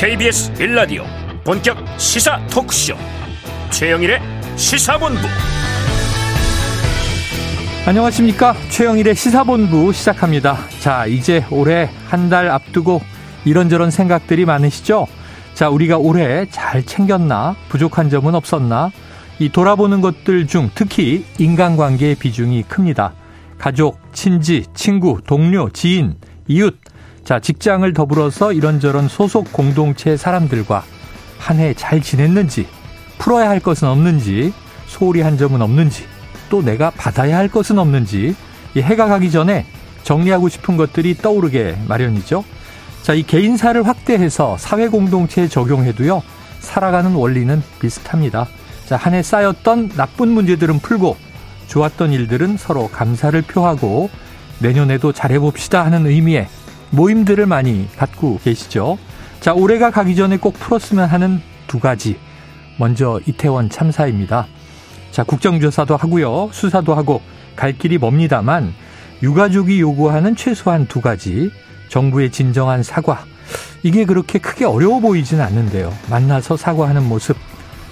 KBS 빌라디오 본격 시사 토크쇼. 최영일의 시사본부. 안녕하십니까? 최영일의 시사본부 시작합니다. 자 이제 올해 한 달 앞두고 이런저런 생각들이 많으시죠? 자 우리가 올해 잘 챙겼나? 부족한 점은 없었나? 이 돌아보는 것들 중 특히 인간관계의 비중이 큽니다. 가족 친지 친구 동료 지인 이웃 자, 직장을 더불어서 이런저런 소속 공동체 사람들과 한 해 잘 지냈는지, 풀어야 할 것은 없는지, 소홀히 한 점은 없는지, 또 내가 받아야 할 것은 없는지, 이 해가 가기 전에 정리하고 싶은 것들이 떠오르게 마련이죠. 자, 이 개인사를 확대해서 사회 공동체에 적용해도요, 살아가는 원리는 비슷합니다. 자, 한 해 쌓였던 나쁜 문제들은 풀고, 좋았던 일들은 서로 감사를 표하고, 내년에도 잘해봅시다 하는 의미의 모임들을 많이 갖고 계시죠. 자, 올해가 가기 전에 꼭 풀었으면 하는 두 가지. 먼저 이태원 참사입니다. 자, 국정조사도 하고요. 수사도 하고 갈 길이 멉니다만 유가족이 요구하는 최소한 두 가지. 정부의 진정한 사과. 이게 그렇게 크게 어려워 보이지는 않는데요. 만나서 사과하는 모습,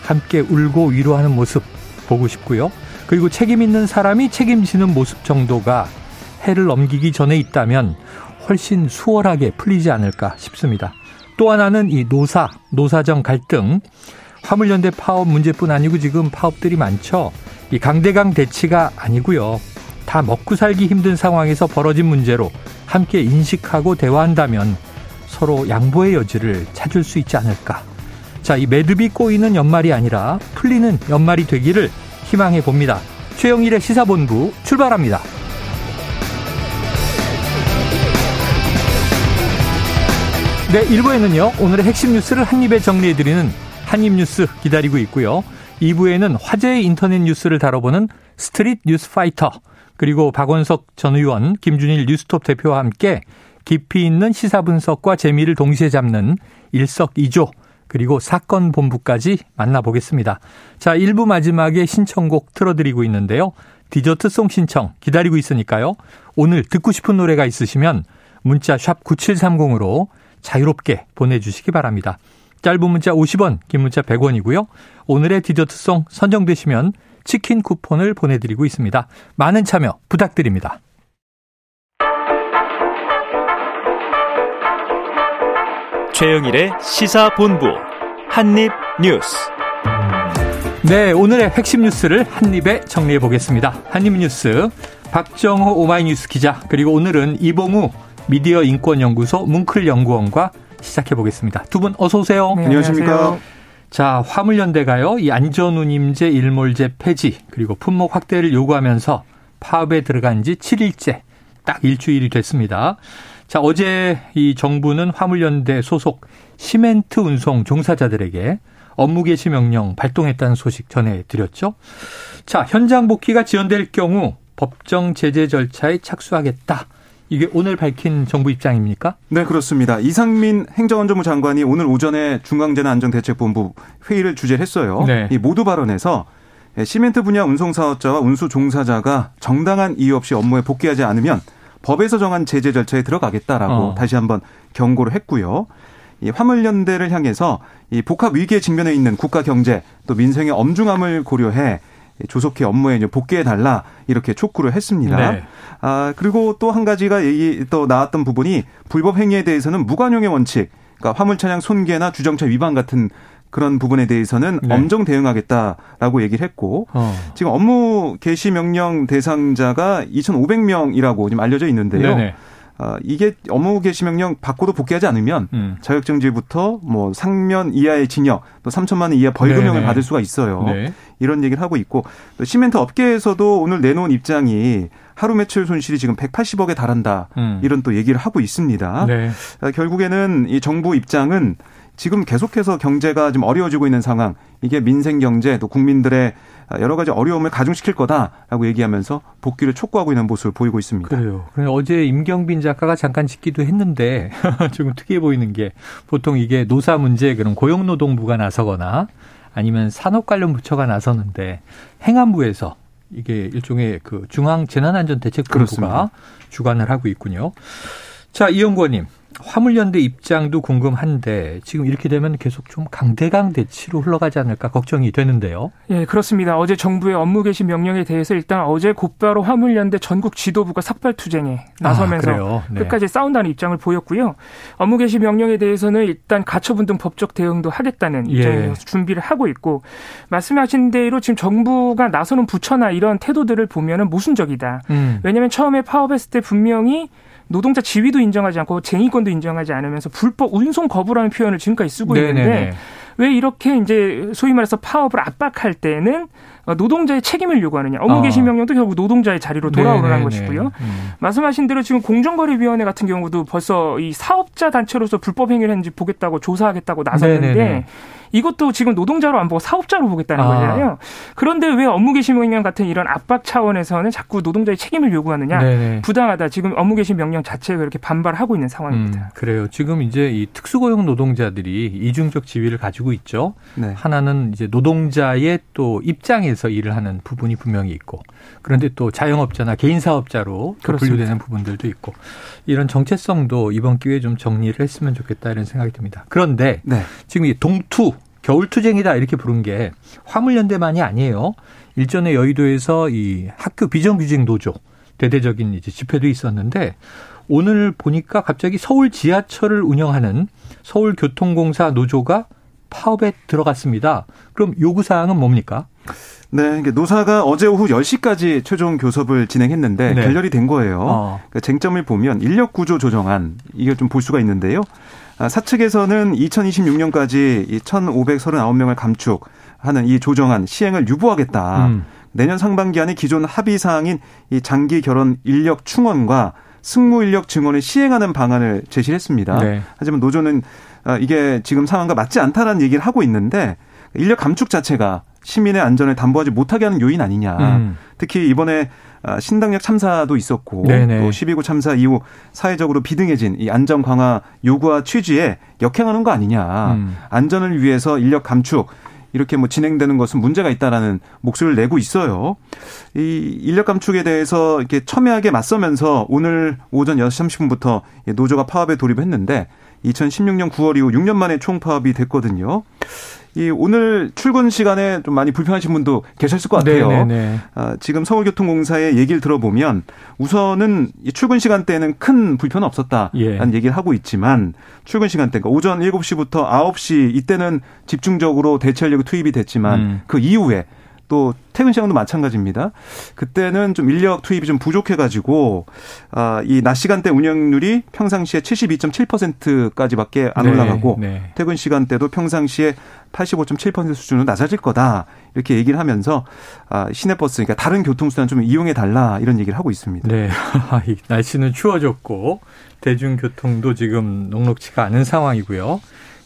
함께 울고 위로하는 모습 보고 싶고요. 그리고 책임 있는 사람이 책임지는 모습 정도가 해를 넘기기 전에 있다면 훨씬 수월하게 풀리지 않을까 싶습니다. 또 하나는 이 노사, 노사정 갈등, 화물연대 파업 문제뿐 아니고 지금 파업들이 많죠. 이 강대강 대치가 아니고요. 다 먹고 살기 힘든 상황에서 벌어진 문제로 함께 인식하고 대화한다면 서로 양보의 여지를 찾을 수 있지 않을까. 자, 이 매듭이 꼬이는 연말이 아니라 풀리는 연말이 되기를 희망해 봅니다. 최영일의 시사본부 출발합니다. 네, 1부에는요, 오늘의 핵심 뉴스를 한입에 정리해드리는 한입뉴스 기다리고 있고요. 2부에는 화제의 인터넷 뉴스를 다뤄보는 스트릿 뉴스 파이터, 그리고 박원석 전 의원, 김준일 뉴스톱 대표와 함께 깊이 있는 시사 분석과 재미를 동시에 잡는 일석이조, 그리고 사건 본부까지 만나보겠습니다. 자, 1부 마지막에 신청곡 틀어드리고 있는데요. 디저트송 신청 기다리고 있으니까요. 오늘 듣고 싶은 노래가 있으시면 문자 샵 9730으로 자유롭게 보내주시기 바랍니다. 짧은 문자 50원, 긴 문자 100원이고요. 오늘의 디저트송 선정되시면 치킨 쿠폰을 보내드리고 있습니다. 많은 참여 부탁드립니다. 최영일의 시사본부 한입뉴스 네, 오늘의 핵심 뉴스를 한입에 정리해 보겠습니다. 한입뉴스 박정호 오마이뉴스 기자 그리고 오늘은 이봉우 미디어 인권연구소 뭉클 연구원과 시작해 보겠습니다. 두 분 어서 오세요. 네, 안녕하십니까. 자, 화물연대가요. 이 안전운임제 일몰제 폐지 그리고 품목 확대를 요구하면서 파업에 들어간 지 7일째 딱 일주일이 됐습니다. 자, 어제 이 정부는 화물연대 소속 시멘트 운송 종사자들에게 업무 개시 명령 발동했다는 소식 전해드렸죠. 자, 현장 복귀가 지연될 경우 법정 제재 절차에 착수하겠다. 이게 오늘 밝힌 정부 입장입니까? 네, 그렇습니다. 이상민 행정안전부 장관이 오늘 오전에 중앙재난안전대책본부 회의를 주재했어요. 네. 이 모두 발언에서 시멘트 분야 운송 사업자와 운수 종사자가 정당한 이유 없이 업무에 복귀하지 않으면 법에서 정한 제재 절차에 들어가겠다라고 어. 다시 한번 경고를 했고요. 이 화물연대를 향해서 이 복합 위기에 직면해 있는 국가 경제 또 민생의 엄중함을 고려해 조속히 업무에 복귀해 달라 이렇게 촉구를 했습니다. 네. 아 그리고 또 한 가지가 얘기 또 나왔던 부분이 불법 행위에 대해서는 무관용의 원칙, 그러니까 화물 차량 손괴나 주정차 위반 같은 그런 부분에 대해서는 네. 엄정 대응하겠다라고 얘기를 했고 어. 지금 업무 개시 명령 대상자가 2,500명이라고 지금 알려져 있는데요. 네네. 어, 이게 업무 개시 명령 받고도 복귀하지 않으면 음. 자격정지부터 뭐 상면 이하의 징역 또 3천만 원 이하 벌금형을 네네. 받을 수가 있어요. 네. 이런 얘기를 하고 있고 또 시멘트 업계에서도 오늘 내놓은 입장이 하루 매출 손실이 지금 180억에 달한다. 음. 이런 또 얘기를 하고 있습니다. 네. 어, 결국에는 이 정부 입장은 지금 계속해서 경제가 좀 어려워지고 있는 상황, 이게 민생 경제 또 국민들의 여러 가지 어려움을 가중시킬 거다라고 얘기하면서 복귀를 촉구하고 있는 모습을 보이고 있습니다. 그래요. 어제 임경빈 작가가 잠깐 짓기도 했는데 조금 특이해 보이는 게 보통 이게 노사 문제 그럼 고용노동부가 나서거나 아니면 산업 관련 부처가 나서는데 행안부에서 이게 일종의 그 중앙 재난안전대책본부가 주관을 하고 있군요. 자, 이영권님. 화물연대 입장도 궁금한데 지금 이렇게 되면 계속 좀 강대강 대치로 흘러가지 않을까 걱정이 되는데요. 예, 그렇습니다. 어제 정부의 업무 개시 명령에 대해서 일단 어제 곧바로 화물연대 전국 지도부가 삭발 투쟁에 나서면서 아, 네. 끝까지 싸운다는 입장을 보였고요. 업무 개시 명령에 대해서는 일단 가처분 등 법적 대응도 하겠다는 예. 입장에서 준비를 하고 있고 말씀하신 대로 지금 정부가 나서는 부처나 이런 태도들을 보면은 모순적이다. 음. 왜냐하면 처음에 파업했을 때 분명히 노동자 지위도 인정하지 않고 쟁의권도 인정하지 않으면서 불법 운송 거부라는 표현을 지금까지 쓰고 네네네. 있는데 왜 이렇게 이제 소위 말해서 파업을 압박할 때는 노동자의 책임을 요구하느냐. 업무 개시 아. 명령도 결국 노동자의 자리로 돌아오라는 것이고요. 음. 말씀하신 대로 지금 공정거래위원회 같은 경우도 벌써 이 사업자 단체로서 불법 행위를 했는지 보겠다고 조사하겠다고 나섰는데 네네네. 이것도 지금 노동자로 안 보고 사업자로 보겠다는 아. 거잖아요. 그런데 왜 업무 개시 명령 같은 이런 압박 차원에서는 자꾸 노동자의 책임을 요구하느냐? 네네. 부당하다. 지금 업무 개시 명령 자체가 이렇게 반발하고 있는 상황입니다. 음, 그래요. 지금 이제 이 특수고용 노동자들이 이중적 지위를 가지고 있죠. 네. 하나는 이제 노동자의 또 입장에서 일을 하는 부분이 분명히 있고 그런데 또 자영업자나 개인 사업자로 분류되는 부분들도 있고 이런 정체성도 이번 기회에 좀 정리를 했으면 좋겠다 이런 생각이 듭니다. 그런데 네. 지금 이 동투 겨울투쟁이다 이렇게 부른 게 화물연대만이 아니에요. 일전에 여의도에서 이 학교 비정규직 노조 대대적인 이제 집회도 있었는데 오늘 보니까 갑자기 서울 지하철을 운영하는 서울교통공사 노조가 파업에 들어갔습니다. 그럼 요구 사항은 뭡니까? 네, 노사가 어제 오후 10시까지 최종 교섭을 진행했는데 네. 결렬이 된 거예요. 어. 그러니까 쟁점을 보면 인력 구조 조정안 이걸 좀 볼 수가 있는데요. 아, 사측에서는 2026년까지 1,539명을 감축하는 이 조정안 시행을 유보하겠다. 음. 내년 상반기 안에 기존 합의 사항인 이 장기 결혼 인력 충원과 승무 인력 증원을 시행하는 방안을 제시했습니다. 네. 하지만 노조는 아, 이게 지금 상황과 맞지 않다라는 얘기를 하고 있는데 인력 감축 자체가 시민의 안전을 담보하지 못하게 하는 요인 아니냐. 음. 특히 이번에 아, 신당역 참사도 있었고 네네. 또 12구 참사 이후 사회적으로 비등해진 이 안전 강화 요구와 취지에 역행하는 거 아니냐. 음. 안전을 위해서 인력 감축 이렇게 뭐 진행되는 것은 문제가 있다라는 목소리를 내고 있어요. 이 인력 감축에 대해서 이렇게 첨예하게 맞서면서 오늘 오전 6시 30분부터 노조가 파업에 돌입했는데 2016년 9월 이후 6년 만에 총파업이 됐거든요. 이 오늘 출근 시간에 좀 많이 불편하신 분도 계셨을 것 같아요. 네네네. 아, 지금 서울교통공사의 얘기를 들어보면 우선은 이 출근 시간대에는 큰 불편은 없었다라는 예. 얘기를 하고 있지만 출근 시간대 그러니까 오전 7시부터 9시 이때는 집중적으로 대체 인력이 투입이 됐지만 음. 그 이후에 또 퇴근 시간도 마찬가지입니다. 그때는 좀 인력 투입이 좀 부족해가지고 아, 이 낮 시간대 운영률이 평상시에 72.7%까지밖에 안 네, 올라가고 네. 퇴근 시간대도 평상시에 85.7% 수준으로 낮아질 거다 이렇게 얘기를 하면서 아, 시내버스 그러니까 다른 교통수단 좀 이용해 달라 이런 얘기를 하고 있습니다. 네, 날씨는 추워졌고 대중교통도 지금 녹록치가 않은 상황이고요.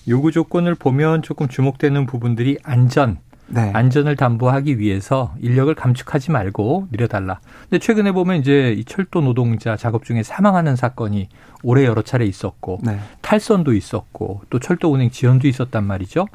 요구 조건을 보면 조금 주목되는 부분들이 안전, 네. 안전을 담보하기 위해서 인력을 감축하지 말고 늘려달라. 근데 최근에 보면 이제 이 철도 노동자 작업 중에 사망하는 사건이 올해 여러 차례 있었고 네. 탈선도 있었고 또 철도 운행 지연도 있었단 말이죠.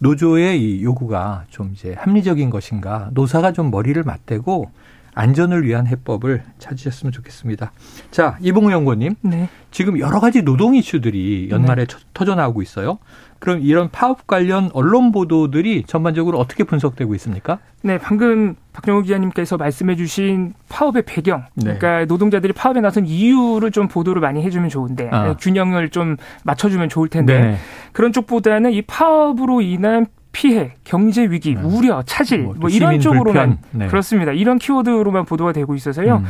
노조의 이 요구가 좀 이제 합리적인 것인가 노사가 좀 머리를 맞대고 안전을 위한 해법을 찾으셨으면 좋겠습니다. 자, 이봉우 연구원님. 네. 지금 여러 가지 노동 이슈들이 연말에 네. 터져 나오고 있어요. 그럼 이런 파업 관련 언론 보도들이 전반적으로 어떻게 분석되고 있습니까? 네, 방금 박정우 기자님께서 말씀해 주신 파업의 배경, 네. 그러니까 노동자들이 파업에 나선 이유를 좀 보도를 많이 해주면 좋은데 아. 균형을 좀 맞춰주면 좋을 텐데 네. 그런 쪽보다는 이 파업으로 인한 피해, 경제 위기, 네. 우려, 차질 뭐, 뭐 이런 쪽으로만 네. 그렇습니다. 이런 키워드로만 보도가 되고 있어서요. 음.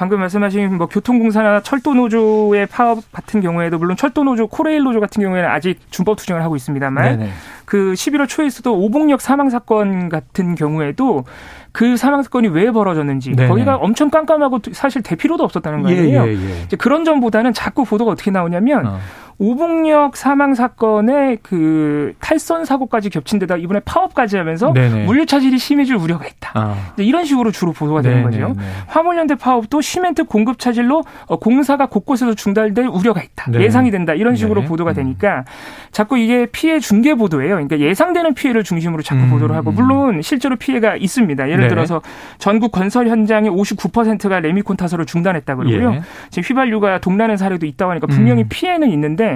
방금 말씀하신 뭐 교통공사나 철도 노조의 파업 같은 경우에도 물론 철도 노조, 코레일 노조 같은 경우에는 아직 준법 투쟁을 하고 있습니다만 네네. 그 11월 초에서도 오봉역 사망 사건 같은 경우에도 그 사망 사건이 왜 벌어졌는지 네네. 거기가 엄청 깜깜하고 사실 대 필요도 없었다는 거예요. 예, 예, 예. 이제 그런 점보다는 자꾸 보도가 어떻게 나오냐면 어. 오봉역 사망 사건에 그 탈선 사고까지 겹친 데다 이번에 파업까지 하면서 네네. 물류 차질이 심해질 우려가 있다. 아. 이런 식으로 주로 보도가 되는 네네. 거죠. 화물연대 파업도 시멘트 공급 차질로 어, 공사가 곳곳에서 중단될 우려가 있다. 네. 예상이 된다. 이런 식으로 네. 보도가 음. 되니까 자꾸 이게 피해 중계 보도예요. 그러니까 예상되는 피해를 중심으로 자꾸 음. 보도를 하고 물론 실제로 피해가 있습니다. 예를 네. 들어서 전국 건설 현장의 59%가 레미콘 타설을 중단했다 그러고요. 예. 지금 휘발유가 동나는 사례도 있다고 하니까 분명히 음. 피해는 있는데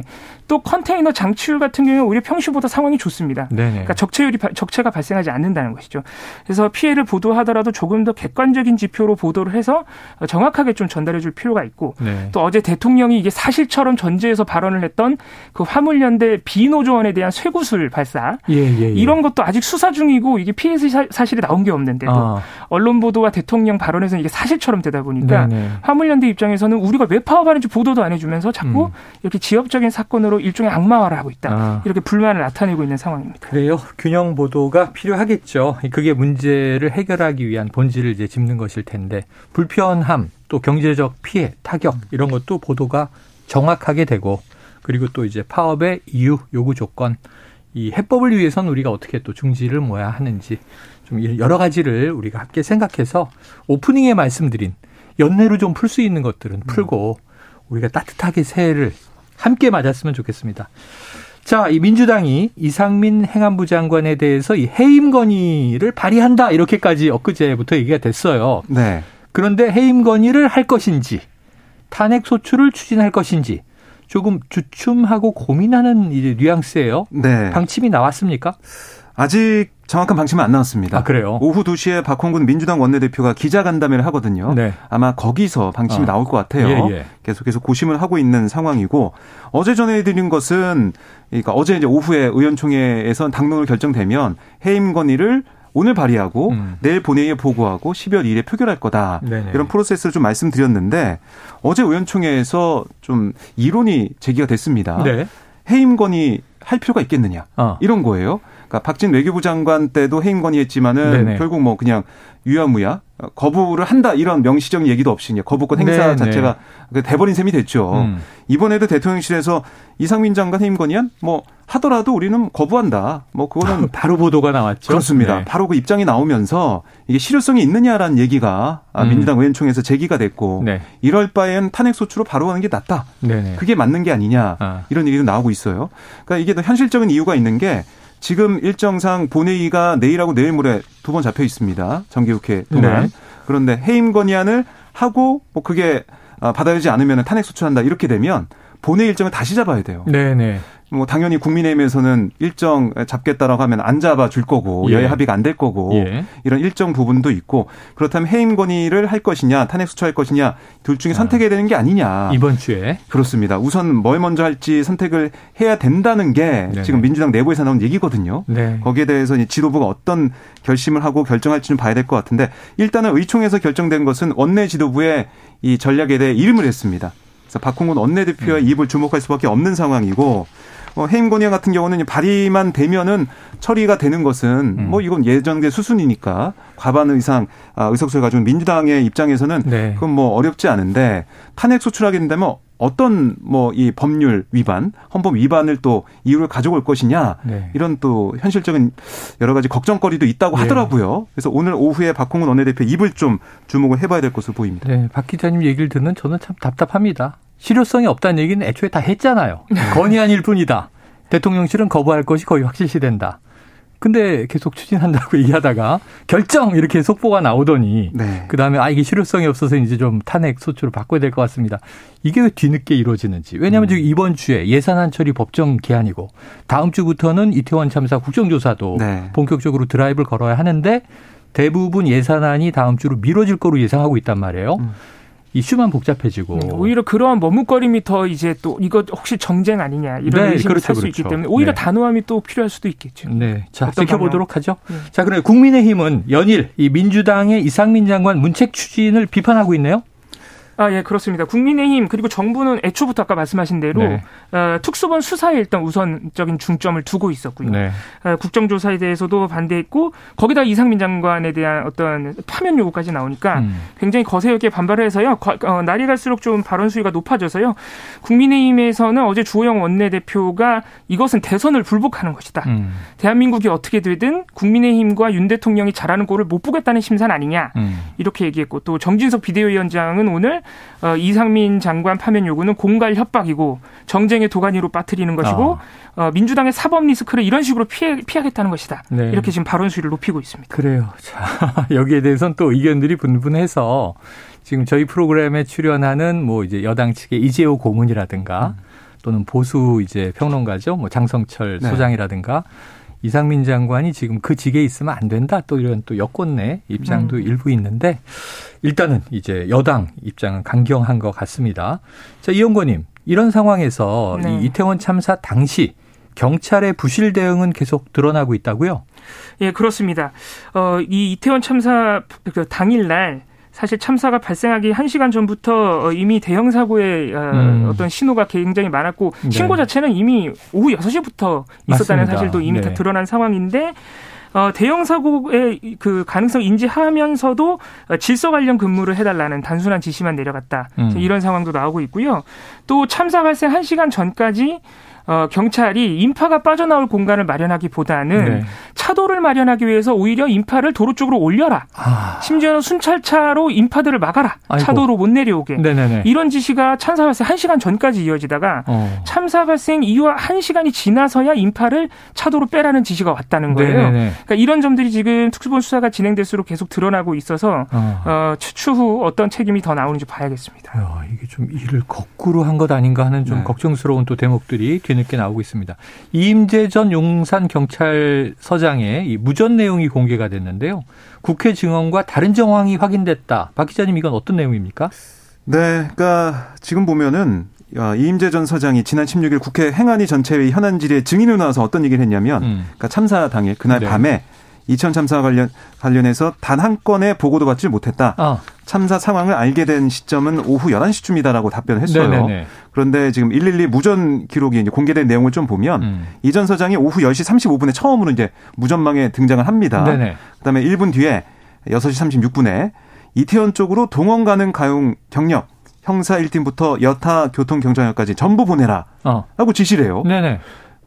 또 컨테이너 장치율 같은 경우에 오히려 평시보다 상황이 좋습니다. 네네. 그러니까 적체율이 적체가 발생하지 않는다는 것이죠. 그래서 피해를 보도하더라도 조금 더 객관적인 지표로 보도를 해서 정확하게 좀 전달해 줄 필요가 있고 네. 또 어제 대통령이 이게 사실처럼 전제해서 발언을 했던 그 화물연대 비노조원에 대한 쇠구술 발사 예, 예, 예. 이런 것도 아직 수사 중이고 이게 피해 사실이 나온 게 없는데도 아. 언론 보도와 대통령 발언에서는 이게 사실처럼 되다 보니까 네네. 화물연대 입장에서는 우리가 왜 파업하는지 보도도 안 해주면서 자꾸 음. 이렇게 지역 적인 사건으로 일종의 악마화를 하고 있다 아. 이렇게 불만을 나타내고 있는 상황입니다. 그래요. 균형 보도가 필요하겠죠. 그게 문제를 해결하기 위한 본질을 이제 짚는 것일 텐데 불편함 또 경제적 피해 타격 이런 것도 보도가 정확하게 되고 그리고 또 이제 파업의 이유 요구 조건 이 해법을 위해선 우리가 어떻게 또 중지를 모아야 하는지 좀 여러 가지를 우리가 함께 생각해서 오프닝에 말씀드린 연내로 좀 풀 수 있는 것들은 풀고 우리가 따뜻하게 새해를 함께 맞았으면 좋겠습니다. 자, 이 민주당이 이상민 행안부 장관에 대해서 이 해임 건의를 발의한다 이렇게까지 엊그제부터 얘기가 됐어요. 네. 그런데 해임 건의를 할 것인지 탄핵 소추를 추진할 것인지 조금 주춤하고 고민하는 이제 뉘앙스예요. 네. 방침이 나왔습니까? 아직 정확한 방침은 안 나왔습니다. 아, 그래요? 오후 2시에 박홍근 민주당 원내대표가 기자간담회를 하거든요. 네. 아마 거기서 방침이 어. 나올 것 같아요. 예, 예. 계속해서 고심을 하고 있는 상황이고 어제 전해드린 것은 그러니까 어제 이제 오후에 의원총회에서 당론을 결정되면 해임 건의를 오늘 발의하고 음. 내일 본회의에 보고하고 12월 2일에 표결할 거다. 네네. 이런 프로세스를 좀 말씀드렸는데 어제 의원총회에서 좀 이론이 제기가 됐습니다. 네. 해임 건의 할 필요가 있겠느냐 어. 이런 거예요. 그러니까 박진 외교부 장관 때도 해임 건의했지만은 네네. 결국 뭐 그냥 유야무야 거부를 한다 이런 명시적인 얘기도 없이 그냥 거부권 행사 네네. 자체가 그 돼버린 셈이 됐죠. 음. 이번에도 대통령실에서 이상민 장관 해임 건의안 뭐 하더라도 우리는 거부한다. 뭐 그거는 바로 보도가 나왔죠. 그렇습니다. 네. 바로 그 입장이 나오면서 이게 실효성이 있느냐라는 얘기가 음. 민주당 의원총회에서 제기가 됐고 네. 이럴 바엔 탄핵 소추로 바로 가는 게 낫다. 네네. 그게 맞는 게 아니냐 아. 이런 얘기도 나오고 있어요. 그러니까 이게 더 현실적인 이유가 있는 게 지금 일정상 본회의가 내일하고 내일 모레 두 번 잡혀 있습니다. 정기국회 동안. 네. 그런데 해임 건의안을 하고 뭐 그게 아, 받아들이지 않으면 탄핵 소추한다 이렇게 되면 본회의 일정을 다시 잡아야 돼요. 네네. 네. 뭐 당연히 국민의힘에서는 일정 잡겠다라고 하면 안 잡아 줄 거고 예. 여야 합의가 안 될 거고 예. 이런 일정 부분도 있고 그렇다면 해임 건의를 할 것이냐 탄핵 수처할 것이냐 둘 중에 아. 선택해야 되는 게 아니냐 이번 주에 그렇습니다. 우선 뭘 먼저 할지 선택을 해야 된다는 게 네네. 지금 민주당 내부에서 나온 얘기거든요. 네. 거기에 대해서 지도부가 어떤 결심을 하고 결정할지는 봐야 될 것 같은데 일단은 의총에서 결정된 것은 원내 지도부의 이 전략에 대해 이름을 했습니다. 그래서 박홍근 원내대표의 음. 입을 주목할 수밖에 없는 상황이고 어, 해임 건의안 같은 경우는 발의만 되면은 처리가 되는 것은 음. 뭐 이건 예정된 수순이니까 과반 이상 아, 의석수를 가지고 민주당의 입장에서는 네. 그건 뭐 어렵지 않은데 탄핵 소출하게 된다면 어떤 뭐 이 법률 위반, 헌법 위반을 또 이유를 가져올 것이냐 네. 이런 또 현실적인 여러 가지 걱정거리도 있다고 네. 하더라고요. 그래서 오늘 오후에 박홍근 원내대표 입을 좀 주목을 해봐야 될 것으로 보입니다. 네, 박 기자님 얘기를 듣는 저는 참 답답합니다. 실효성이 없다는 얘기는 애초에 다 했잖아요. 건의안일 뿐이다. 대통령실은 거부할 것이 거의 확실시 된다. 근데 계속 추진한다고 얘기하다가 결정 이렇게 속보가 나오더니 네. 그다음에 아 이게 실효성이 없어서 이제 좀 탄핵 소추로 바꿔야 될 것 같습니다. 이게 왜 뒤늦게 이루어지는지. 왜냐하면 음. 지금 이번 주에 예산안 처리 법정 기한이고 다음 주부터는 이태원 참사 국정조사도 네. 본격적으로 드라이브를 걸어야 하는데 대부분 예산안이 다음 주로 미뤄질 거로 예상하고 있단 말이에요. 음. 이슈만 복잡해지고 음, 오히려 그러한 머뭇거림이 더 이제 또 이거 혹시 정쟁 아니냐 이런 네, 의심을 그렇죠, 살수 그렇죠. 있기 때문에 오히려 네. 단호함이 또 필요할 수도 있겠죠. 네, 자 지켜보도록 방향? 하죠. 네. 자 그럼 국민의힘은 연일 이 민주당의 이상민 장관 문책 추진을 비판하고 있네요. 아, 예, 그렇습니다. 국민의힘 그리고 정부는 애초부터 아까 말씀하신 대로 네. 어, 특수본 수사에 일단 우선적인 중점을 두고 있었고요. 네. 어, 국정조사에 대해서도 반대했고 거기다 이상민 장관에 대한 어떤 파면 요구까지 나오니까 음. 굉장히 거세게 반발을 해서요. 어, 날이 갈수록 좀 발언 수위가 높아져서요. 국민의힘에서는 어제 주호영 원내대표가 이것은 대선을 불복하는 것이다. 음. 대한민국이 어떻게 되든 국민의힘과 윤 대통령이 잘하는 꼴을 못 보겠다는 심산 아니냐. 음. 이렇게 얘기했고 또 정진석 비대위원장은 오늘 어, 이상민 장관 파면 요구는 공갈 협박이고 정쟁의 도가니로 빠뜨리는 것이고 어. 어, 민주당의 사법 리스크를 이런 식으로 피해, 피하겠다는 것이다. 네. 이렇게 지금 발언 수위를 높이고 있습니다. 그래요. 자, 여기에 대해서는 또 의견들이 분분해서 지금 저희 프로그램에 출연하는 뭐 이제 여당 측의 이재호 고문이라든가 음. 또는 보수 이제 평론가죠. 뭐 장성철 네. 소장이라든가 이상민 장관이 지금 그 직에 있으면 안 된다. 또 이런 또 여권 내 입장도 음. 일부 있는데 일단은 이제 여당 입장은 강경한 것 같습니다. 자, 이용권님 이런 상황에서 네. 이 이태원 참사 당시 경찰의 부실 대응은 계속 드러나고 있다고요? 예, 그렇습니다. 어, 이 이태원 참사 그 당일날 사실 참사가 발생하기 1시간 전부터 어, 이미 대형 사고의 어, 음. 어떤 신호가 굉장히 많았고 네. 신고 자체는 이미 오후 6시부터 있었다는 맞습니다. 사실도 이미 네. 다 드러난 상황인데 어, 대형 사고의 그 가능성 인지하면서도 질서 관련 근무를 해달라는 단순한 지시만 내려갔다. 음. 이런 상황도 나오고 있고요. 또 참사 발생 1시간 전까지 어, 경찰이 인파가 빠져나올 공간을 마련하기보다는 네. 차도를 마련하기 위해서 오히려 인파를 도로 쪽으로 올려라. 아. 심지어는 순찰차로 인파들을 막아라. 아이고. 차도로 못 내려오게. 네네네. 이런 지시가 참사 발생 1시간 전까지 이어지다가 어. 참사 발생 이후 1시간이 지나서야 인파를 차도로 빼라는 지시가 왔다는 거예요. 네네네. 그러니까 이런 점들이 지금 특수본 수사가 진행될수록 계속 드러나고 있어서 어. 어, 추후 어떤 책임이 더 나오는지 봐야겠습니다. 야, 이게 좀 일을 거꾸로 한 것 아닌가 하는 좀 네. 걱정스러운 또 대목들이 뒤늦게 나오고 있습니다. 이임재 전 용산 경찰서장의 이 무전 내용이 공개가 됐는데요. 국회 증언과 다른 정황이 확인됐다. 박 기자님 이건 어떤 내용입니까? 네, 그러니까 지금 보면은 어, 이임재 전 서장이 지난 16일 국회 행안위 전체회의 현안 질의에 증인으로 나와서 어떤 얘기를 했냐면, 음. 그러니까 참사 당일 그날 네. 밤에 이천 참사와 관련 관련해서 단 한 건의 보고도 받지 못했다. 어. 참사 상황을 알게 된 시점은 오후 11시쯤이다라고 답변을 했어요. 네네네. 그런데 지금 112 무전 기록이 이제 공개된 내용을 좀 보면 음. 이전 서장이 오후 10시 35분에 처음으로 이제 무전망에 등장을 합니다. 네네. 그다음에 1분 뒤에 6시 36분에 이태원 쪽으로 동원 가는 가용 경력 형사 1팀부터 여타 교통 경찰관까지 전부 보내라. 어. 라고 지시를 해요. 네네.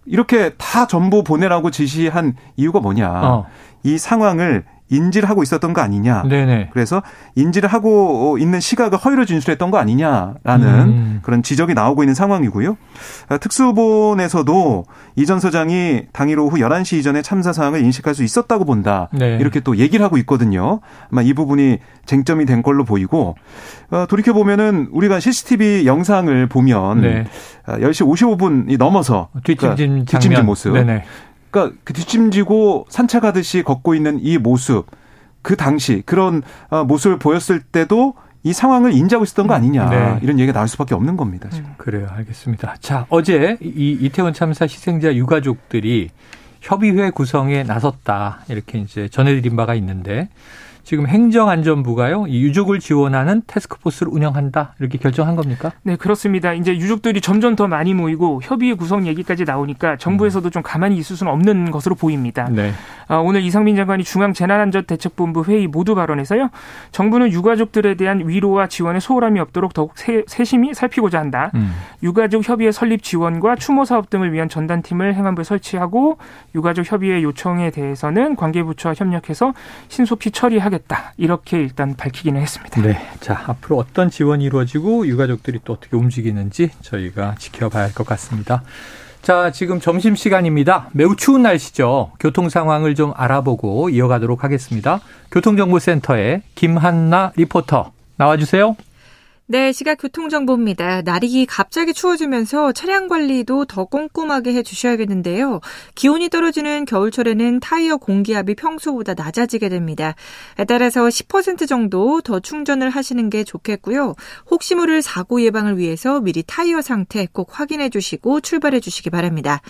이렇게 다 전부 보내라고 지시한 이유가 뭐냐. 어. 이 상황을 인지를 하고 있었던 거 아니냐. 네네. 그래서 인지를 하고 있는 시각을 허위로 진술했던 거 아니냐라는 음. 그런 지적이 나오고 있는 상황이고요. 아, 특수본에서도 이전 서장이 당일 오후 11시 이전에 참사 사항을 인식할 수 있었다고 본다. 네. 이렇게 또 얘기를 하고 있거든요. 아마 이 부분이 쟁점이 된 걸로 보이고 어, 돌이켜 보면은 우리가 CCTV 영상을 보면 네. 10시 아, 55분이 넘어서 뒷짐진 그러니까 뒷짐진 모습. 네네. 그러니까 그 뒷짐지고 산책하듯이 걷고 있는 이 모습, 그 당시 그런 어, 모습을 보였을 때도 이 상황을 인지하고 있었던 거 아니냐 네. 이런 얘기가 나올 수밖에 없는 겁니다. 지금. 그래요, 알겠습니다. 자 어제 이 이태원 참사 희생자 유가족들이 협의회 구성에 나섰다 이렇게 이제 전해드린 바가 있는데 지금 행정안전부가요, 이 유족을 지원하는 테스크포스를 운영한다 이렇게 결정한 겁니까? 네, 그렇습니다. 이제 유족들이 점점 더 많이 모이고 협의회 구성 얘기까지 나오니까 정부에서도 좀 가만히 있을 수는 없는 것으로 보입니다. 네. 아, 오늘 이상민 장관이 중앙 재난안전대책본부 회의 모두 발언에서요, 정부는 유가족들에 대한 위로와 지원에 소홀함이 없도록 더욱 세, 세심히 살피고자 한다. 음. 유가족 협의회 설립 지원과 추모 사업 등을 위한 전단팀을 행안부에 설치하고 유가족 협의회 요청에 대해서는 관계부처와 협력해서 신속히 처리하겠다. 하겠다. 이렇게 일단 밝히기는 했습니다. 네. 자, 앞으로 어떤 지원이 이루어지고 유가족들이 또 어떻게 움직이는지 저희가 지켜봐야 할 것 같습니다. 자, 지금 점심 시간입니다. 매우 추운 날씨죠. 교통 상황을 좀 알아보고 이어가도록 하겠습니다. 교통정보센터의 김한나 리포터 나와주세요. 네, 시각 교통정보입니다. 날이 갑자기 추워지면서 차량 관리도 더 꼼꼼하게 해 주셔야겠는데요. 기온이 떨어지는 겨울철에는 타이어 공기압이 평소보다 낮아지게 됩니다. 따라서 10% 정도 더 충전을 하시는 게 좋겠고요. 혹시 모를 사고 예방을 위해서 미리 타이어 상태 꼭 확인해 주시고 출발해 주시기 바랍니다.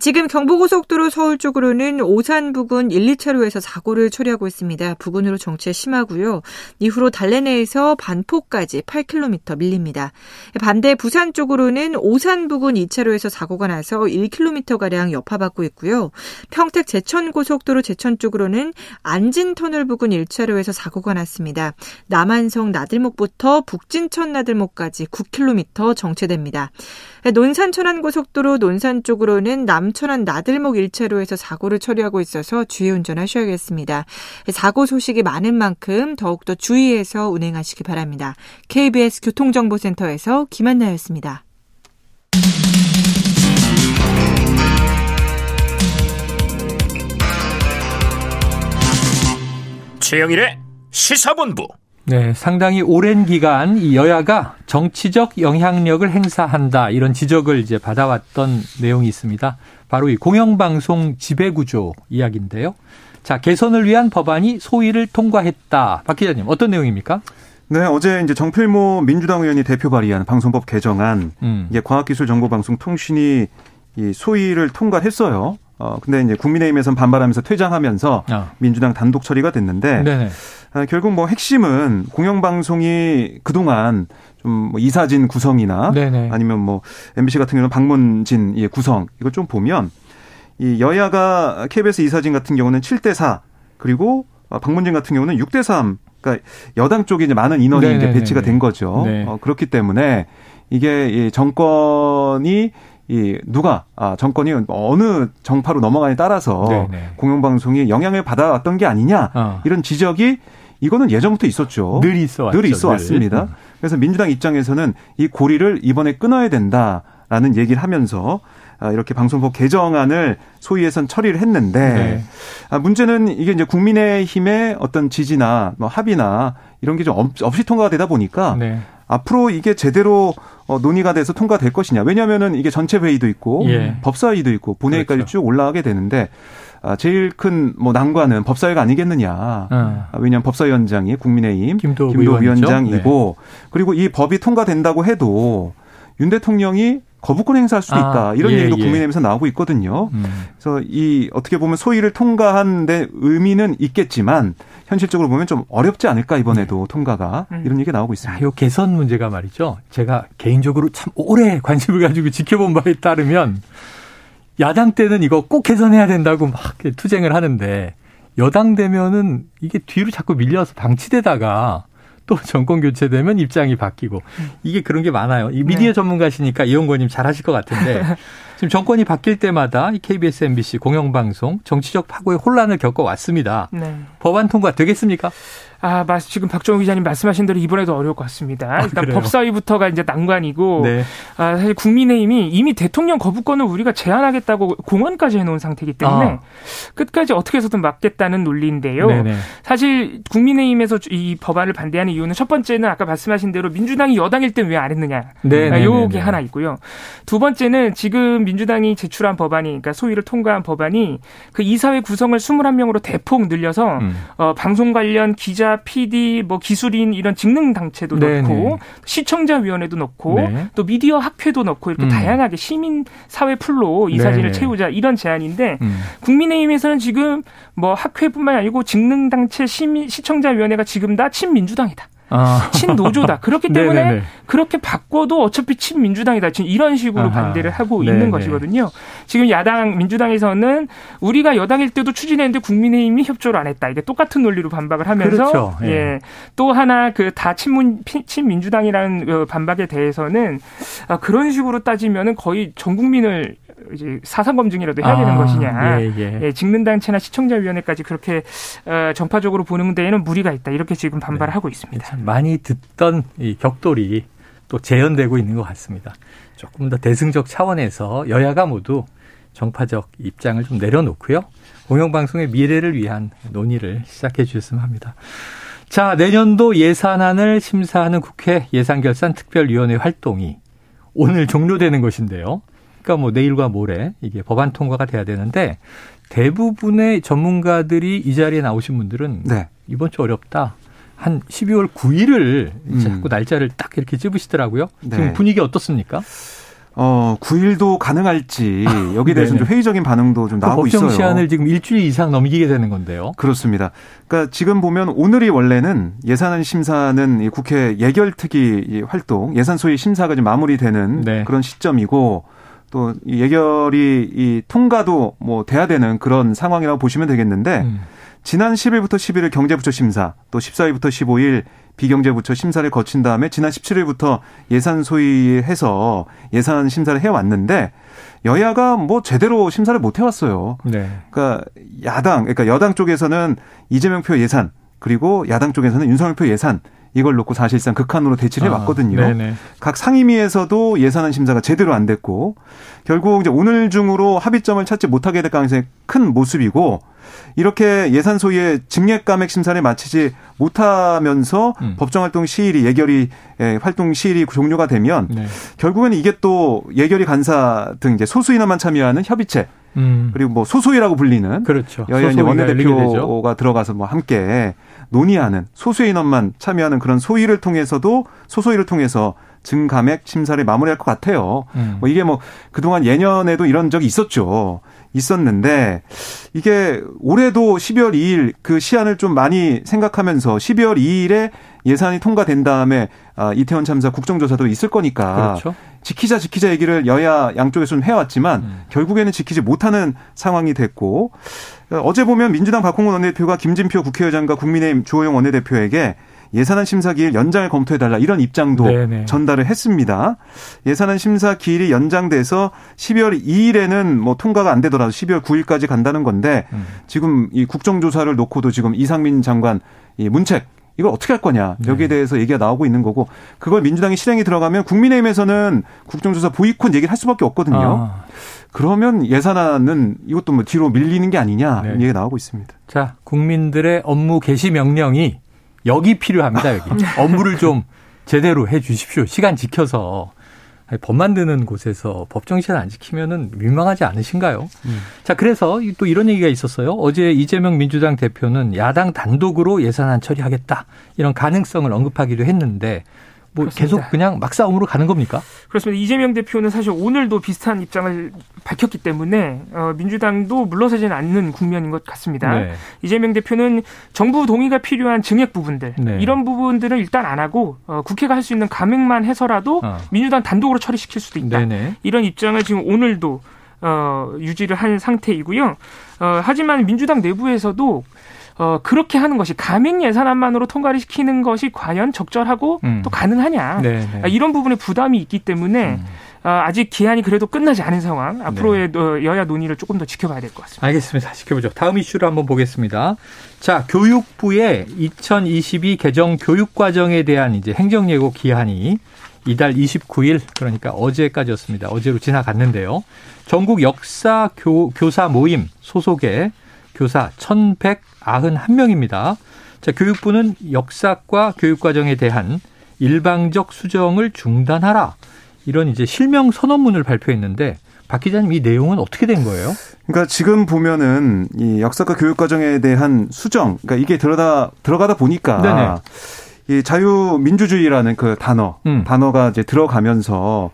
지금 경부고속도로 서울 쪽으로는 오산 부근 1, 2차로에서 사고를 처리하고 있습니다. 부근으로 정체 심하고요. 이후로 달래내에서 반포까지 8 1km 밀립니다. 반대 부산 쪽으로는 오산 부근 2차로에서 사고가 나서 1km가량 여파받고 있고요. 평택 제천 고속도로 제천 쪽으로는 안진 터널 부근 1차로에서 사고가 났습니다. 남한성 나들목부터 북진천 나들목까지 9km 정체됩니다. 논산 천안 고속도로 논산 쪽으로는 남천안 나들목 1차로에서 사고를 처리하고 있어서 주의 운전하셔야겠습니다. 사고 소식이 많은 만큼 더욱더 주의해서 운행하시기 바랍니다. KBS KBS 교통정보센터에서 김한나였습니다. 최영일의 시사본부. 네, 상당히 오랜 기간 이 여야가 정치적 영향력을 행사한다 이런 지적을 이제 받아왔던 내용이 있습니다. 바로 이 공영방송 지배구조 이야기인데요. 자, 개선을 위한 법안이 소위를 통과했다. 박 기자님, 어떤 내용입니까? 네, 어제 이제 정필모 민주당 의원이 대표 발의한 방송법 개정안, 음. 이제 과학기술정보방송통신이 이 소위를 통과했어요. 어, 근데 이제 국민의힘에선 반발하면서 퇴장하면서 아. 민주당 단독 처리가 됐는데 네네. 아, 결국 뭐 핵심은 공영방송이 그동안 좀 뭐 이사진 구성이나 네네. 아니면 뭐 MBC 같은 경우는 박문진의 구성 이걸 좀 보면 이 여야가 KBS 이사진 같은 경우는 7대 4 그리고 박문진 같은 경우는 6대 3 그러니까 여당 쪽에 이제 많은 인원이 네네네. 이제 배치가 된 거죠. 네. 어, 그렇기 때문에 이게 이 정권이 이 누가 아 정권이 어느 정파로 넘어가냐에 따라서 네네. 공영방송이 영향을 받아왔던 게 아니냐 어. 이런 지적이 이거는 예전부터 있었죠. 늘 있어 왔죠. 늘 있어 왔습니다. 늘. 음. 그래서 민주당 입장에서는 이 고리를 이번에 끊어야 된다라는 얘기를 하면서 아, 이렇게 방송법 개정안을 소위에선 처리를 했는데 네. 아, 문제는 이게 이제 국민의힘의 어떤 지지나 뭐 합의나 이런 게 좀 없이 통과가 되다 보니까 네. 앞으로 이게 제대로 어, 논의가 돼서 통과될 것이냐. 왜냐하면은 이게 전체 회의도 있고 예. 법사위도 있고 본회의까지 그렇죠. 쭉 올라가게 되는데 아, 제일 큰 뭐 난관은 법사위가 아니겠느냐. 어. 왜냐하면 법사위원장이 국민의힘 김도, 김도 위원장이고 네. 그리고 이 법이 통과된다고 해도 윤 대통령이 거부권 행사할 수도 아, 있다. 이런 예, 얘기도 예. 국민의힘에서 나오고 있거든요. 음. 그래서 이 어떻게 보면 소위를 통과한 데 의미는 있겠지만 현실적으로 보면 좀 어렵지 않을까 이번에도 네. 통과가 음. 이런 얘기가 나오고 있습니다. 이 아, 개선 문제가 말이죠. 제가 개인적으로 참 오래 관심을 가지고 지켜본 바에 따르면 야당 때는 이거 꼭 개선해야 된다고 막 투쟁을 하는데 여당 되면은 이게 뒤로 자꾸 밀려서 방치되다가 또 정권 교체되면 입장이 바뀌고 이게 그런 게 많아요. 이 미디어 네. 전문가시니까 이용권님 잘 하실 것 같은데 지금 정권이 바뀔 때마다 KBS, MBC 공영방송 정치적 파고의 혼란을 겪어왔습니다. 네. 법안 통과 되겠습니까? 아, 지금 박정우 기자님 말씀하신 대로 이번에도 어려울 것 같습니다. 아, 일단 법사위부터가 이제 난관이고, 네. 아, 사실 국민의힘이 이미 대통령 거부권을 우리가 제한하겠다고 공언까지 해놓은 상태이기 때문에 아. 끝까지 어떻게 해서든 막겠다는 논리인데요. 네네. 사실 국민의힘에서 이 법안을 반대하는 이유는 첫 번째는 아까 말씀하신 대로 민주당이 여당일 때 왜 안 했느냐. 네, 요게 하나 있고요. 두 번째는 지금 민주당이 제출한 법안이, 그러니까 소위를 통과한 법안이 그 이사회 구성을 21명으로 대폭 늘려서 음. 어, 방송 관련 기자 PD, 뭐 기술인 이런 직능 당체도 네네. 넣고 네. 시청자 위원회도 넣고 네. 또 미디어 학회도 넣고 이렇게 음. 다양하게 시민 사회 풀로 이 사진을 네네. 채우자 이런 제안인데 음. 국민의힘에서는 지금 뭐 학회뿐만 아니고 직능 당체 시민 시청자 위원회가 지금 다 친민주당이다. 아. 친노조다. 그렇기 때문에 네네네. 그렇게 바꿔도 어차피 친민주당이다. 지금 이런 식으로 아하. 반대를 하고 네네. 있는 것이거든요. 지금 야당 민주당에서는 우리가 여당일 때도 추진했는데 국민의힘이 협조를 안 했다. 이게 똑같은 논리로 반박을 하면서 그렇죠. 예. 예. 또 하나 그 다 친문 친민주당이라는 그 반박에 대해서는 아, 그런 식으로 따지면은 거의 전 국민을 이제 사상 검증이라도 해야 되는 아, 것이냐. 예, 예. 예, 직능 단체나 시청자 위원회까지 그렇게 어, 전파적으로 보는 데에는 무리가 있다. 이렇게 지금 반발을 네. 하고 있습니다. 많이 듣던 이 격돌이 또 재현되고 있는 것 같습니다. 조금 더 대승적 차원에서 여야가 모두 정파적 입장을 좀 내려놓고요. 공영방송의 미래를 위한 논의를 시작해 주셨으면 합니다. 자, 내년도 예산안을 심사하는 국회 예산결산 특별위원회 활동이 오늘 종료되는 것인데요. 그러니까 뭐 내일과 모레 이게 법안 통과가 돼야 되는데 대부분의 전문가들이 이 자리에 나오신 분들은 네. 이번 주 어렵다. 한 12월 9일을 음. 자꾸 날짜를 딱 이렇게 찝으시더라고요. 네. 지금 분위기 어떻습니까? 어, 9일도 가능할지 여기에 대해서 좀 회의적인 반응도 좀그 나오고 있어요. 법정 시한을 지금 일주일 이상 넘기게 되는 건데요. 그렇습니다. 그러니까 지금 보면 오늘이 원래는 예산안 심사는 국회 예결특위 활동, 예산 소위 심사가 좀 마무리되는 네. 그런 시점이고 또 예결이 이 통과도 뭐 돼야 되는 그런 상황이라고 보시면 되겠는데 음. 지난 10일부터 11일 경제부처 심사, 또 14일부터 15일 비경제부처 심사를 거친 다음에 지난 17일부터 예산 소위해서 예산 심사를 해왔는데 여야가 뭐 제대로 심사를 못 해왔어요. 네. 그러니까 야당, 그러니까 여당 쪽에서는 이재명 표 예산 그리고 야당 쪽에서는 윤석열표 예산 이걸 놓고 사실상 극한으로 대치를 해왔거든요. 아, 각 상임위에서도 예산안 심사가 제대로 안 됐고 결국 이제 오늘 중으로 합의점을 찾지 못하게 될 가능성이 큰 모습이고 이렇게 예산 소위의 증액감액 심사를 마치지 못하면서 음. 법정 활동 시일이 예결위 활동 시일이 종료가 되면 네. 결국에는 이게 또 예결위 간사 등 이제 소수 인원만 참여하는 협의체 음. 그리고 뭐 소수위라고 불리는 그렇죠. 여야 원내대표가 들어가서 뭐 함께 논의하는 소수 인원만 참여하는 그런 소위를 통해서도 소소위를 통해서 증감액 심사를 마무리할 것 같아요. 음. 뭐 이게 뭐 그동안 예년에도 이런 적이 있었죠. 있었는데 이게 올해도 12월 2일 그 시한을 좀 많이 생각하면서 12월 2일에 예산이 통과된 다음에 아, 이태원 참사 국정조사도 있을 거니까 그렇죠. 지키자 지키자 얘기를 여야 양쪽에서 좀 해왔지만 음. 결국에는 지키지 못하는 상황이 됐고 어제 보면 민주당 박홍근 원내대표가 김진표 국회의장과 국민의힘 주호영 원내대표에게 예산안 심사 기일 연장을 검토해 달라 이런 입장도 네네. 전달을 했습니다. 예산안 심사 기일이 연장돼서 12월 2일에는 뭐 통과가 안 되더라도 12월 9일까지 간다는 건데 음. 지금 이 국정조사를 놓고도 지금 이상민 장관 이 문책 이걸 어떻게 할 거냐 여기에 네. 대해서 얘기가 나오고 있는 거고 그걸 민주당이 실행이 들어가면 국민의힘에서는 국정조사 보이콧 얘기를 할 수밖에 없거든요. 아. 그러면 예산안은 이것도 뭐 뒤로 밀리는 게 아니냐 네. 얘기가 나오고 있습니다. 자 국민들의 업무 개시 명령이 여기 필요합니다, 여기. 업무를 좀 제대로 해 주십시오. 시간 지켜서. 법 만드는 곳에서 법정 시간 안 지키면은 민망하지 않으신가요? 음. 자, 그래서 또 이런 얘기가 있었어요. 어제 이재명 민주당 대표는 야당 단독으로 예산안 처리하겠다. 이런 가능성을 언급하기도 했는데 뭐 그렇습니다. 계속 그냥 막싸움으로 가는 겁니까? 그렇습니다. 이재명 대표는 사실 오늘도 비슷한 입장을 밝혔기 때문에 어, 민주당도 물러서지는 않는 국면인 것 같습니다. 네. 이재명 대표는 정부 동의가 필요한 증액 부분들 네. 이런 부분들은 일단 안 하고 어, 국회가 할 수 있는 감액만 해서라도 어. 민주당 단독으로 처리시킬 수도 있다. 네네. 이런 입장을 지금 오늘도 어, 유지를 한 상태이고요. 어, 하지만 민주당 내부에서도 어, 그렇게 하는 것이 가맹 예산안만으로 통과를 시키는 것이 과연 적절하고 음. 또 가능하냐 네네. 네. 아, 이런 부분에 부담이 있기 때문에 음. 아, 아직 기한이 그래도 끝나지 않은 상황 앞으로의 네. 어, 여야 논의를 조금 더 지켜봐야 될 것 같습니다. 알겠습니다. 지켜보죠. 다음 이슈를 한번 보겠습니다. 자, 교육부의 2022 개정 교육 과정에 대한 이제 행정 예고 기한이 이달 29일 그러니까 어제까지였습니다. 어제로 지나갔는데요. 전국 역사 교, 교사 모임 소속의 교사 1,191명입니다. 자, 교육부는 역사과 교육과정에 대한 일방적 수정을 중단하라. 이런 이제 실명 선언문을 발표했는데 박 기자님 이 내용은 어떻게 된 거예요? 그러니까 지금 보면은 이 역사과 교육과정에 대한 수정, 그러니까 이게 들어다 들어가다 보니까 네네. 이 자유민주주의라는 그 단어, 음. 단어가 이제 들어가면서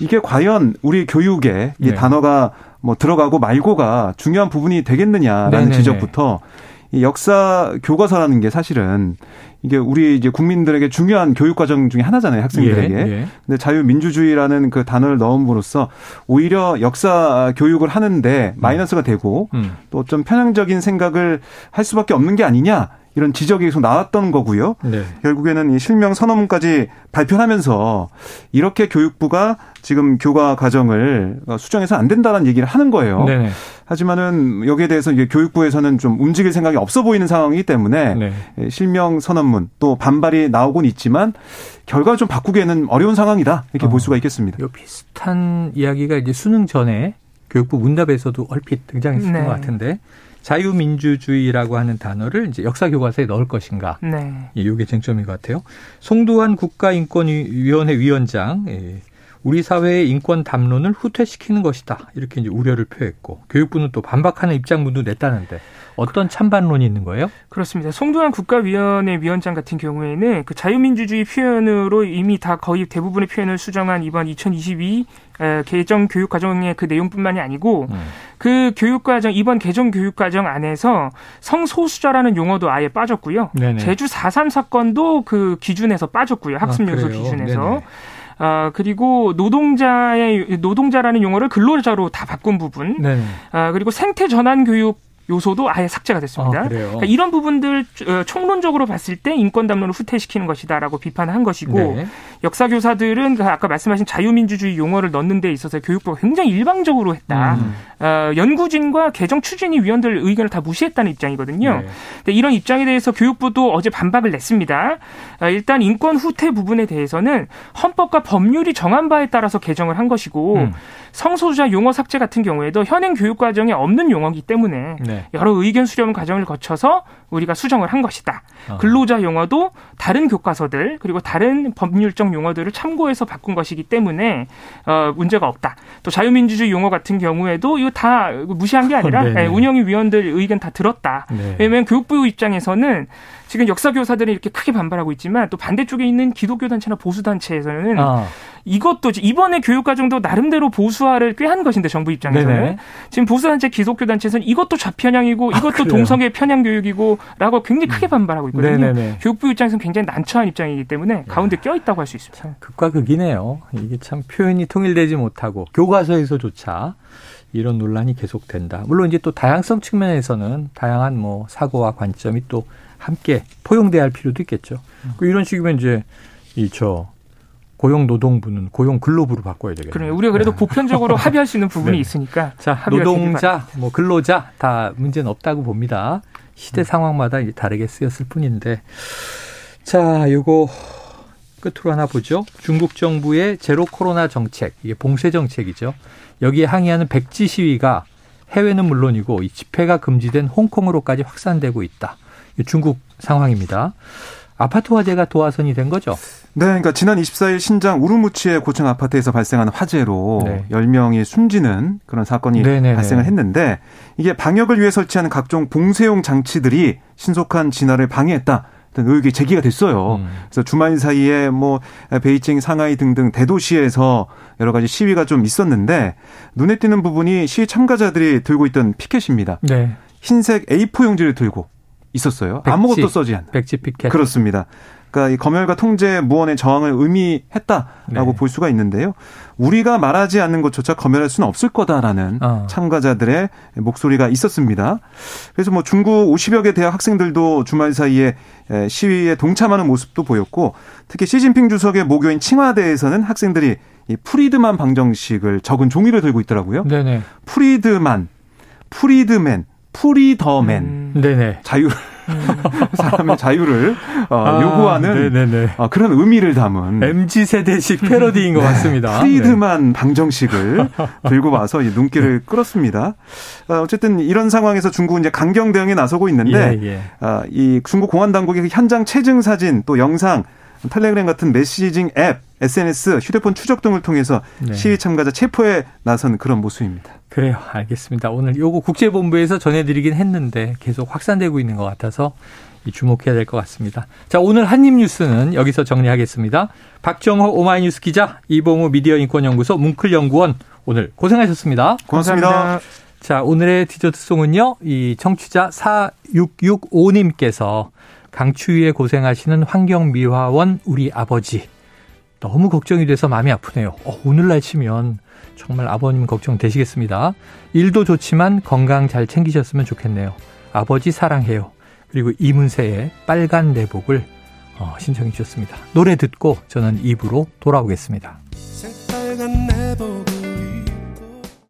이게 과연 우리 교육에 이 네. 단어가 뭐 들어가고 말고가 중요한 부분이 되겠느냐라는 네네네. 지적부터 이 역사 교과서라는 게 사실은 이게 우리 이제 국민들에게 중요한 교육 과정 중에 하나잖아요, 학생들에게. 예, 예. 근데 자유민주주의라는 그 단어를 넣음으로써 오히려 역사 교육을 하는데 마이너스가 되고 음. 또좀 편향적인 생각을 할 수밖에 없는 게 아니냐. 이런 지적이 계속 나왔던 거고요. 네. 결국에는 이 실명 선언문까지 발표하면서 이렇게 교육부가 지금 교과 과정을 수정해서 안 된다는 얘기를 하는 거예요. 네 하지만은 여기에 대해서 이게 교육부에서는 좀 움직일 생각이 없어 보이는 상황이기 때문에 네. 실명 선언문 또 반발이 나오곤 있지만 결과를 좀 바꾸기에는 어려운 상황이다 이렇게 어, 볼 수가 있겠습니다. 비슷한 이야기가 이제 수능 전에 교육부 문답에서도 얼핏 등장했을 네. 것 같은데 자유민주주의라고 하는 단어를 이제 역사 교과서에 넣을 것인가. 네. 이게 쟁점인 것 같아요. 송도한 국가인권위원회 위원장, 예. 우리 사회의 인권 담론을 후퇴시키는 것이다. 이렇게 이제 우려를 표했고 교육부는 또 반박하는 입장문도 냈다는데 어떤 찬반론이 있는 거예요? 그렇습니다. 송도한 국가위원회 위원장 같은 경우에는 그 자유민주주의 표현으로 이미 다 거의 대부분의 표현을 수정한 이번 2022 개정 교육과정의 그 내용뿐만이 아니고 음. 그 교육과정 이번 개정 교육과정 안에서 성소수자라는 용어도 아예 빠졌고요. 네네. 제주 4.3 사건도 그 기준에서 빠졌고요. 학습 아, 요소 아, 기준에서. 네네. 아, 그리고 노동자의 노동자라는 용어를 근로자로 다 바꾼 부분. 네. 아, 그리고 생태 전환 교육 요소도 아예 삭제가 됐습니다. 아, 그러니까 이런 부분들 어, 총론적으로 봤을 때 인권 담론을 후퇴시키는 것이다라고 비판한 것이고 네. 역사 교사들은 그 아까 말씀하신 자유민주주의 용어를 넣는 데 있어서 교육부가 굉장히 일방적으로 했다. 음. 어, 연구진과 개정 추진위 위원들 의견을 다 무시했다는 입장이거든요. 네. 이런 입장에 대해서 교육부도 어제 반박을 냈습니다. 어, 일단 인권 후퇴 부분에 대해서는 헌법과 법률이 정한 바에 따라서 개정을 한 것이고 음. 성소수자 용어 삭제 같은 경우에도 현행 교육 과정에 없는 용어이기 때문에 네. 여러 의견 수렴 과정을 거쳐서 우리가 수정을 한 것이다. 어. 근로자 용어도 다른 교과서들 그리고 다른 법률적 용어들을 참고해서 바꾼 것이기 때문에 어, 문제가 없다. 또 자유민주주의 용어 같은 경우에도 이거 다 무시한 게 아니라 네, 운영위 위원들 의견 다 들었다. 네. 왜냐하면 교육부 입장에서는 지금 역사 교사들이 이렇게 크게 반발하고 있지만 또 반대쪽에 있는 기독교 단체나 보수 단체에서는 아. 이것도 이번에 교육과정도 나름대로 보수화를 꽤한 것인데 정부 입장에서는 네네. 지금 보수 단체 기독교 단체에서는 이것도 좌편향이고 아, 이것도 아, 동성애 편향 교육이고라고 굉장히 크게 음. 반발하고 있거든요. 네네네. 교육부 입장에서는 굉장히 난처한 입장이기 때문에 야. 가운데 껴 있다고 할 수 있습니다. 참 극과 극이네요. 이게 참 표현이 통일되지 못하고 교과서에서조차 이런 논란이 계속된다. 물론 이제 또 다양성 측면에서는 다양한 뭐 사고와 관점이 또 함께 포용돼야 할 필요도 있겠죠. 음. 이런 식이면 이제 이저 고용노동부는 고용근로부로 바꿔야 되겠네요. 그래요. 우리가 그래도 네. 보편적으로 합의할 수 있는 부분이 네. 있으니까. 자, 노동자, 뭐 근로자 다 문제는 없다고 봅니다. 시대 음. 상황마다 이제 다르게 쓰였을 뿐인데. 자, 요거 끝으로 하나 보죠. 중국 정부의 제로 코로나 정책, 이게 봉쇄 정책이죠. 여기에 항의하는 백지 시위가 해외는 물론이고 이 집회가 금지된 홍콩으로까지 확산되고 있다. 중국 상황입니다. 아파트 화재가 도화선이 된 거죠? 네, 그러니까 지난 24일 신장 우르무치의 고층 아파트에서 발생한 화재로 네. 10명이 숨지는 그런 사건이 네네네. 발생을 했는데 이게 방역을 위해 설치하는 각종 봉쇄용 장치들이 신속한 진화를 방해했다. 의혹이 제기가 됐어요. 음. 그래서 주말 사이에 뭐 베이징, 상하이 등등 대도시에서 여러 가지 시위가 좀 있었는데 눈에 띄는 부분이 시위 참가자들이 들고 있던 피켓입니다. 네. 흰색 A4 용지를 들고 있었어요. 백지, 아무것도 써지 않는. 백지 피켓. 그렇습니다. 그러니까 이 검열과 통제 무언의 저항을 의미했다라고 네. 볼 수가 있는데요. 우리가 말하지 않는 것조차 검열할 수는 없을 거다라는 어. 참가자들의 목소리가 있었습니다. 그래서 뭐 중국 50여 개 대학 학생들도 주말 사이에 시위에 동참하는 모습도 보였고 특히 시진핑 주석의 모교인 칭화대에서는 학생들이 이 프리드만 방정식을 적은 종이를 들고 있더라고요. 네네. 프리드만, freed man, free the man. 음. 네네. 자유 사람의 자유를 어, 아, 요구하는 어, 그런 의미를 담은 MZ 세대식 패러디인 것 네, 같습니다. 프리드만 네. 방정식을 들고 와서 눈길을 끌었습니다. 어, 어쨌든 이런 상황에서 중국은 이제 강경 대응에 나서고 있는데 예, 예. 어, 이 중국 공안 당국의 현장 체증 사진 또 영상 텔레그램 같은 메시징 앱, SNS, 휴대폰 추적 등을 통해서 네. 시위 참가자 체포에 나선 그런 모습입니다. 그래요. 알겠습니다. 오늘 요거 국제본부에서 전해드리긴 했는데 계속 확산되고 있는 것 같아서 주목해야 될 것 같습니다. 자, 오늘 한입 뉴스는 여기서 정리하겠습니다. 박정호 오마이뉴스 기자, 이봉우 미디어 인권연구소 뭉클연구원 오늘 고생하셨습니다. 고맙습니다. 고맙습니다. 자, 오늘의 디저트송은요. 이 청취자 4665님께서 강추위에 고생하시는 환경미화원 우리 아버지. 너무 걱정이 돼서 마음이 아프네요. 어, 오늘 날 치면 정말 아버님 걱정 되시겠습니다. 일도 좋지만 건강 잘 챙기셨으면 좋겠네요. 아버지 사랑해요. 그리고 이문세의 빨간 내복을 어, 신청해 주셨습니다. 노래 듣고 저는 입으로 돌아오겠습니다. 새빨간 내복